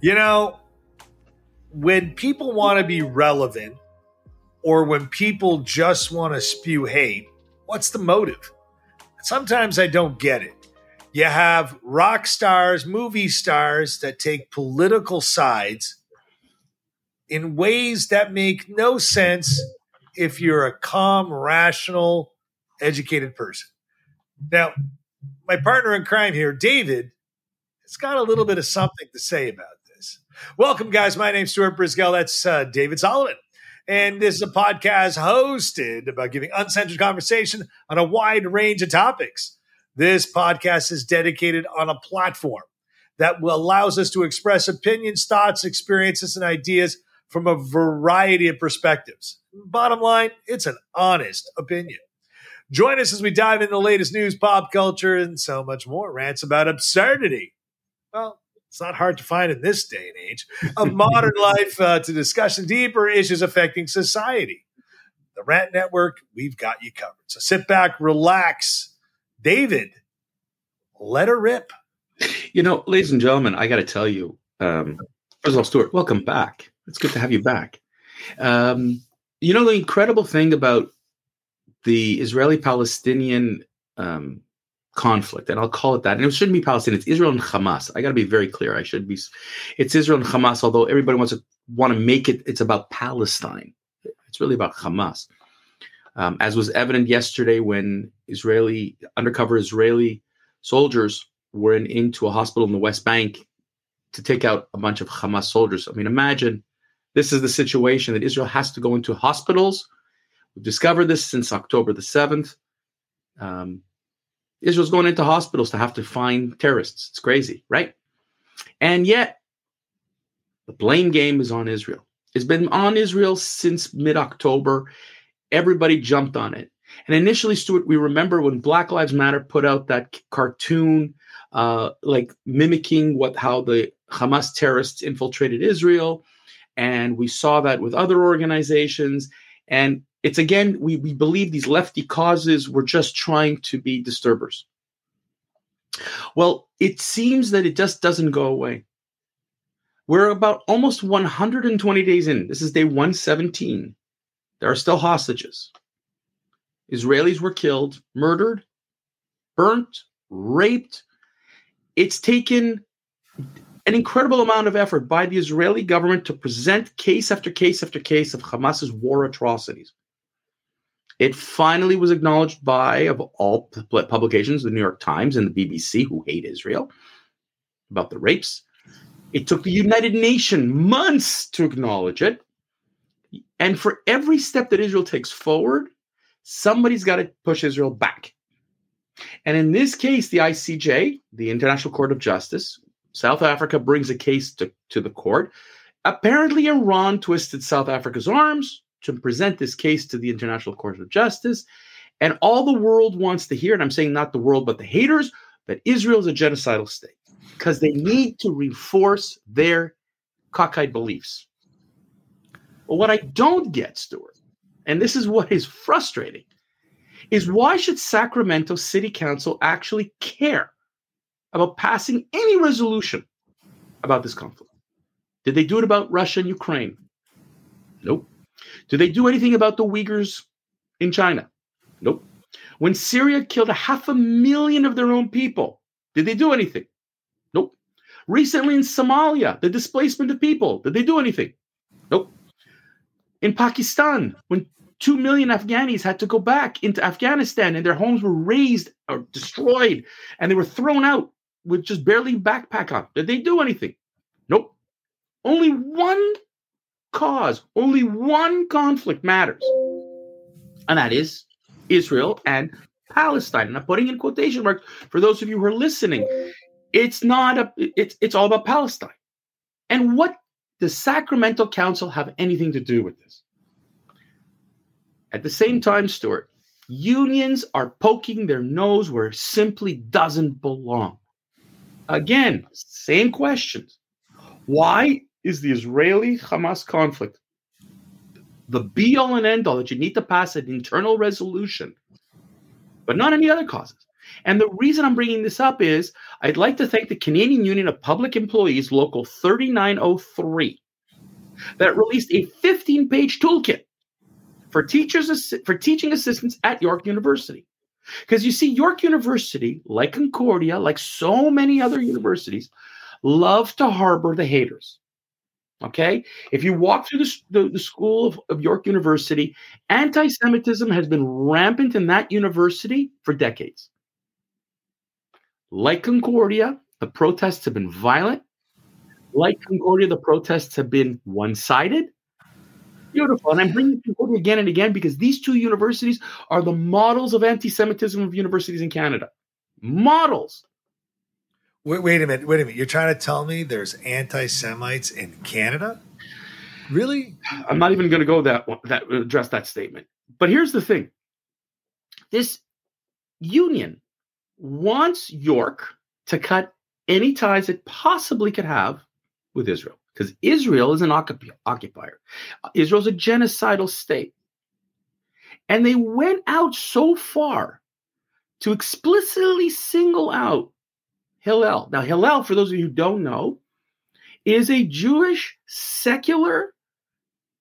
You know, when people want to be relevant or when people just want to spew hate, what's the motive? Sometimes I don't get it. You have rock stars, movie stars that take political sides in ways that make no sense if you're a calm, rational, educated person. Now, my partner in crime here, David, has got a little bit of something to say about this. Welcome, guys. My name's Stuart Brisgell. That's uh, David Solomon. And this is a podcast hosted about giving uncensored conversation on a wide range of topics. This podcast is dedicated on a platform that allows us to express opinions, thoughts, experiences, and ideas from a variety of perspectives. Bottom line, it's an honest opinion. Join us as we dive into the latest news, pop culture, and so much more. Rants about absurdity. Well, it's not hard to find in this day and age of modern life uh, to discussion deeper issues affecting society. The Rant Network, we've got you covered. So sit back, relax. David, let her rip. You know, ladies and gentlemen, I got to tell you, um, first of all, Stuart, welcome back. It's good to have you back. Um, you know, the incredible thing about the Israeli Palestinian um, conflict, and I'll call it that, and it shouldn't be Palestine; it's Israel and Hamas. I got to be very clear. I should be, it's Israel and Hamas, although everybody wants to want to make it, it's about Palestine. It's really about Hamas. Um, as was evident yesterday when Israeli, undercover Israeli soldiers were in, into a hospital in the West Bank to take out a bunch of Hamas soldiers. I mean, imagine this is the situation that Israel has to go into hospitals. We've discovered this since October the 7th. Um, Israel's going into hospitals to have to find terrorists. It's crazy, right? And yet, the blame game is on Israel. It's been on Israel since mid October. Everybody jumped on it. And initially, Stuart, we remember when Black Lives Matter put out that cartoon, uh, like mimicking what how the Hamas terrorists infiltrated Israel and we saw that with other organizations. And it's again, we, we believe these lefty causes were just trying to be disturbers. Well, it seems that it just doesn't go away. We're about almost 120 days in. This is day 117. There are still hostages. Israelis were killed, murdered, burnt, raped. It's taken an incredible amount of effort by the Israeli government to present case after case after case of Hamas's war atrocities. It finally was acknowledged by, of all publications, the New York Times and the BBC, who hate Israel, about the rapes. It took the United Nations months to acknowledge it. And for every step that Israel takes forward, somebody's got to push Israel back. And in this case, the ICJ, the International Court of Justice, South Africa brings a case to, to the court. Apparently, Iran twisted South Africa's arms to present this case to the International Court of Justice. And all the world wants to hear, and I'm saying not the world, but the haters, that Israel is a genocidal state because they need to reinforce their cockeyed beliefs. But what I don't get, Stuart, and this is what is frustrating, is why should Sacramento City Council actually care about passing any resolution about this conflict. Did they do it about Russia and Ukraine? Nope. Did they do anything about the Uyghurs in China? Nope. When Syria killed a half a million of their own people, did they do anything? Nope. Recently in Somalia, the displacement of people, did they do anything? Nope. In Pakistan, when 2 million Afghanis had to go back into Afghanistan and their homes were razed or destroyed and they were thrown out with just barely backpack on. Did they do anything? Nope. Only one cause, only one conflict matters. And that is Israel and Palestine. And I'm putting in quotation marks for those of you who are listening. It's not a it's it's all about Palestine. And what does Sacramento Council have anything to do with this? At the same time, Stuart, unions are poking their nose where it simply doesn't belong. Again, same questions. Why is the Israeli Hamas conflict the be all and end all that you need to pass an internal resolution, but not any other causes? And the reason I'm bringing this up is I'd like to thank the Canadian Union of Public Employees, Local 3903, that released a 15 page toolkit for teachers for teaching assistants at York University. Because you see, York University, like Concordia, like so many other universities, love to harbor the haters. Okay. If you walk through the, the, the school of, of York University, anti Semitism has been rampant in that university for decades. Like Concordia, the protests have been violent. Like Concordia, the protests have been one sided. Beautiful. And I'm bringing Concordia again and again because these two universities are the models of anti Semitism of universities in Canada. Models. Wait, wait a minute. Wait a minute. You're trying to tell me there's anti Semites in Canada? Really? I'm not even going to go that that address that statement. But here's the thing. This union wants York to cut any ties it possibly could have with Israel because Israel is an occupier. Israel's a genocidal state. And they went out so far to explicitly single out Hillel. Now, Hillel, for those of you who don't know, is a Jewish secular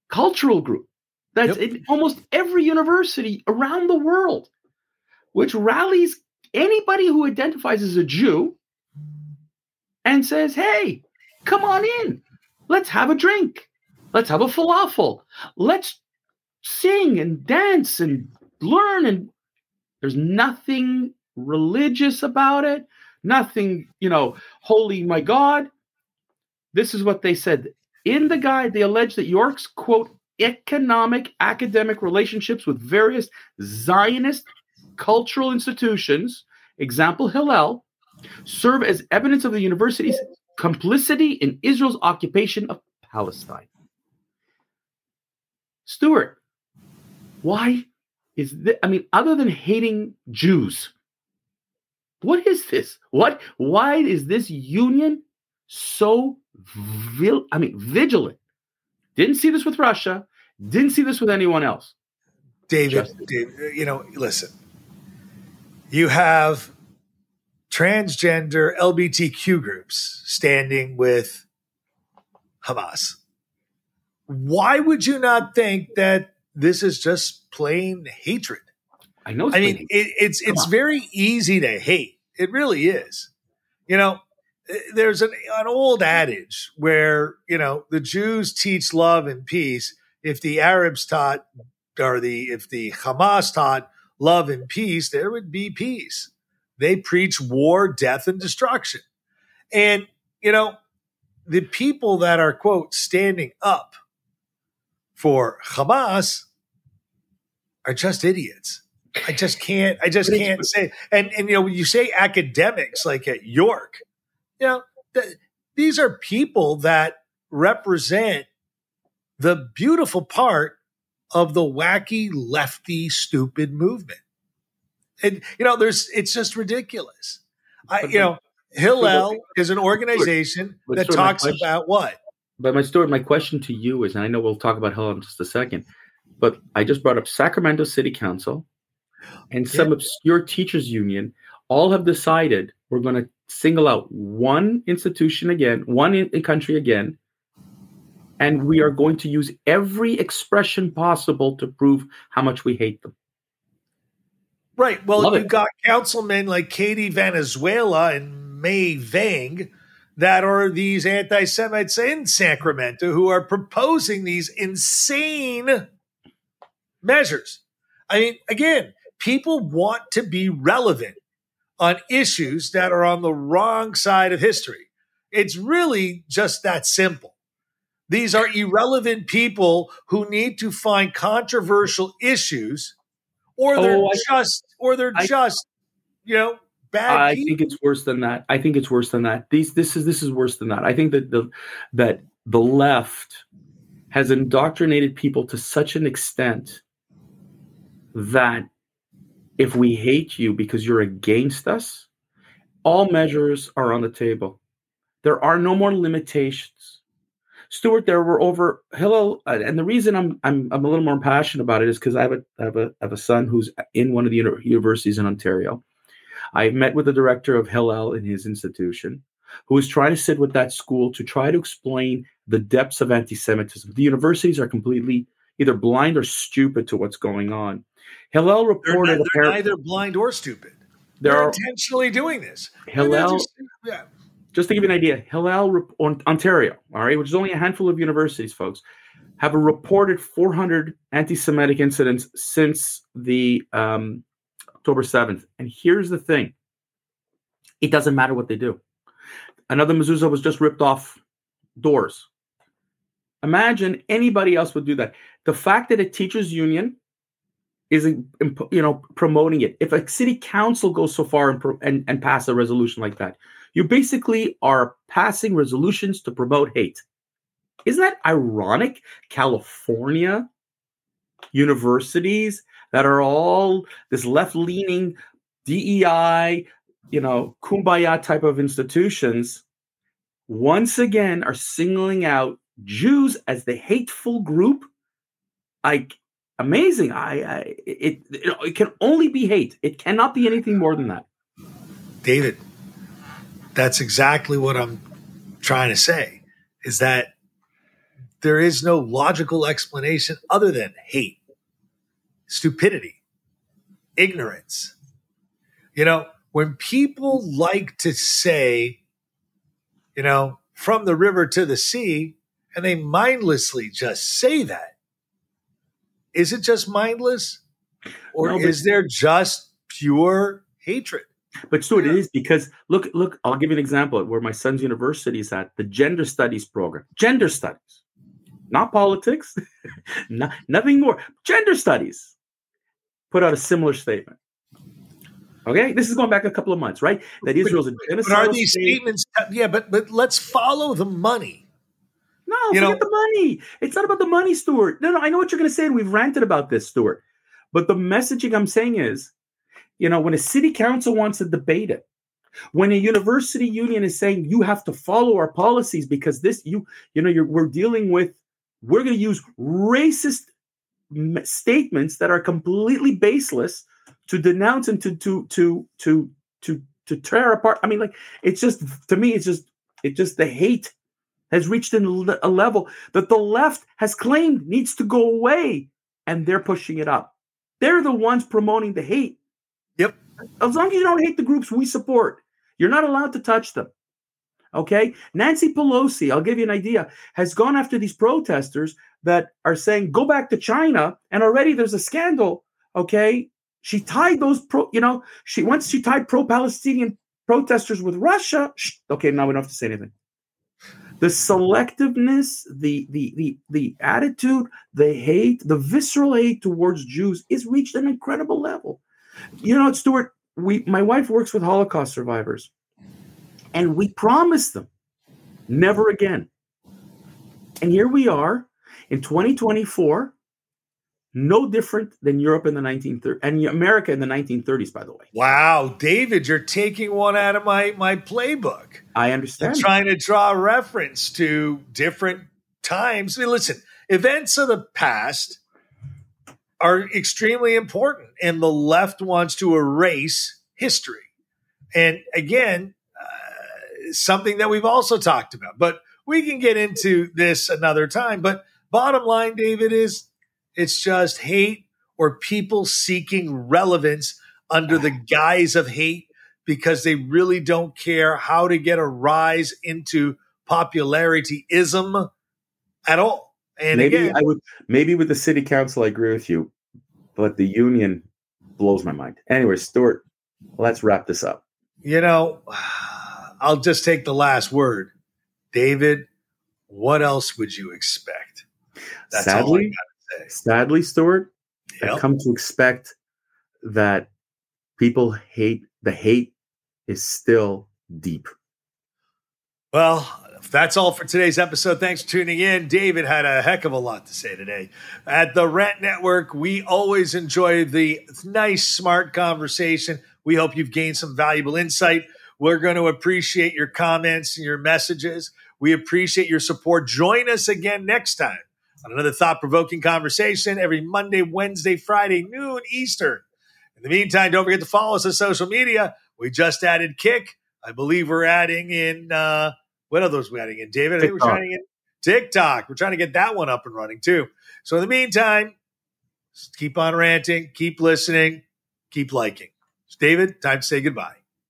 cultural group that's yep. in almost every university around the world, which rallies anybody who identifies as a Jew and says, hey, come on in. Let's have a drink. Let's have a falafel. Let's sing and dance and learn. And there's nothing religious about it, nothing, you know, holy, my God. This is what they said. In the guide, they allege that York's, quote, economic academic relationships with various Zionist cultural institutions, example Hillel, serve as evidence of the university's complicity in Israel's occupation of Palestine. Stuart, why is this? I mean, other than hating Jews, what is this? What? Why is this union so vil- I mean, vigilant? Didn't see this with Russia. Didn't see this with anyone else. David, David uh, you know, listen. You have transgender LBTQ groups standing with Hamas. Why would you not think that this is just plain hatred? I know. I mean, it, it's Come it's on. very easy to hate. It really is. You know, eh, there's an, an old adage where you know the Jews teach love and peace. If the Arabs taught, or the if the Hamas taught love and peace, there would be peace. They preach war, death, and destruction. And, you know, the people that are, quote, standing up for Hamas are just idiots. I just can't, I just can't say. And, and, you know, when you say academics like at York, you know, th- these are people that represent the beautiful part of the wacky, lefty, stupid movement. And you know, there's it's just ridiculous. I, you know, Hillel is an organization that talks about what. But my story, my question to you is, and I know we'll talk about Hillel in just a second, but I just brought up Sacramento City Council and some yeah. obscure teachers union all have decided we're going to single out one institution again, one in, country again, and we are going to use every expression possible to prove how much we hate them. Right. Well, Love you it. got councilmen like Katie Valenzuela and Mai Vang that are these anti Semites in Sacramento who are proposing these insane measures. I mean, again, people want to be relevant on issues that are on the wrong side of history. It's really just that simple. These are irrelevant people who need to find controversial issues or they're oh, just or they're I, just you know bad. I people. think it's worse than that. I think it's worse than that. These this is this is worse than that. I think that the that the left has indoctrinated people to such an extent that if we hate you because you're against us, all measures are on the table. There are no more limitations. Stuart, there were over hello, and the reason I'm I'm I'm a little more passionate about it is because I have a I have a I have a son who's in one of the universities in Ontario. I met with the director of Hillel in his institution, who was trying to sit with that school to try to explain the depths of anti-Semitism. The universities are completely either blind or stupid to what's going on. Hillel reported. They're, not, they're neither blind or stupid. They're, they're intentionally doing this. Hillel. Just, yeah. just to give you an idea, Hillel, Ontario, all right, which is only a handful of universities, folks, have a reported 400 anti-Semitic incidents since the um, October 7th. And here's the thing: it doesn't matter what they do. Another mezuzah was just ripped off doors. Imagine anybody else would do that. The fact that a teachers union is you know promoting it. If a city council goes so far and, and, and pass a resolution like that, you basically are passing resolutions to promote hate. Isn't that ironic? California universities that are all this left leaning DEI, you know, kumbaya type of institutions, once again are singling out Jews as the hateful group. Like amazing. I, I it, it it can only be hate. It cannot be anything more than that. David, that's exactly what I'm trying to say. Is that there is no logical explanation other than hate, stupidity, ignorance. You know, when people like to say, you know, from the river to the sea, and they mindlessly just say that, is it just mindless? Or no, is there just pure hatred? But Stuart, yeah. it is because look, look, I'll give you an example where my son's university is at the gender studies program. Gender studies not politics, not, nothing more. Gender studies put out a similar statement. Okay, this is going back a couple of months, right? That Israel's a genocidal. But are these state. statements? Yeah, but but let's follow the money. No, you forget know? the money. It's not about the money, Stuart. No, no, I know what you're going to say, and we've ranted about this, Stuart. But the messaging I'm saying is, you know, when a city council wants to debate it, when a university union is saying you have to follow our policies because this, you, you know, you're we're dealing with we're going to use racist statements that are completely baseless to denounce and to to to to to to tear apart. I mean, like it's just to me, it's just it just the hate has reached a level that the left has claimed needs to go away, and they're pushing it up. They're the ones promoting the hate. Yep. As long as you don't hate the groups we support, you're not allowed to touch them. Okay. Nancy Pelosi, I'll give you an idea, has gone after these protesters that are saying, go back to China. And already there's a scandal. Okay. She tied those pro, you know, she once she tied pro Palestinian protesters with Russia. okay. Now we don't have to say anything. The selectiveness, the, the, the, the attitude, the hate, the visceral hate towards Jews is reached an incredible level. You know, Stuart, we, my wife works with Holocaust survivors and we promised them never again. And here we are in 2024, no different than Europe in the 1930s and America in the 1930s, by the way. Wow, David, you're taking one out of my my playbook. I understand. I'm trying to draw reference to different times. I mean, listen, events of the past are extremely important, and the left wants to erase history. And again, uh, something that we've also talked about. But we can get into this another time. But bottom line, David, is it's just hate or people seeking relevance under the guise of hate because they really don't care how to get a rise into popularityism at all. And maybe again, I would maybe with the city council, I agree with you, but the union blows my mind. Anyway, Stuart, let's wrap this up. You know, I'll just take the last word. David, what else would you expect? That's sadly, Sadly, Stuart, yep. I've come to expect that people hate the hate is still deep. Well, that's all for today's episode. Thanks for tuning in. David had a heck of a lot to say today. At the Rant Network, we always enjoy the nice, smart conversation. We hope you've gained some valuable insight. We're going to appreciate your comments and your messages. We appreciate your support. Join us again next time on another thought provoking conversation every Monday, Wednesday, Friday, noon Eastern. In the meantime, don't forget to follow us on social media. We just added Kick. I believe we're adding in. Uh, what are those we adding in, David? I think we're TikTok. trying to get TikTok. We're trying to get that one up and running too. So in the meantime, keep on ranting, keep listening, keep liking. David, time to say goodbye.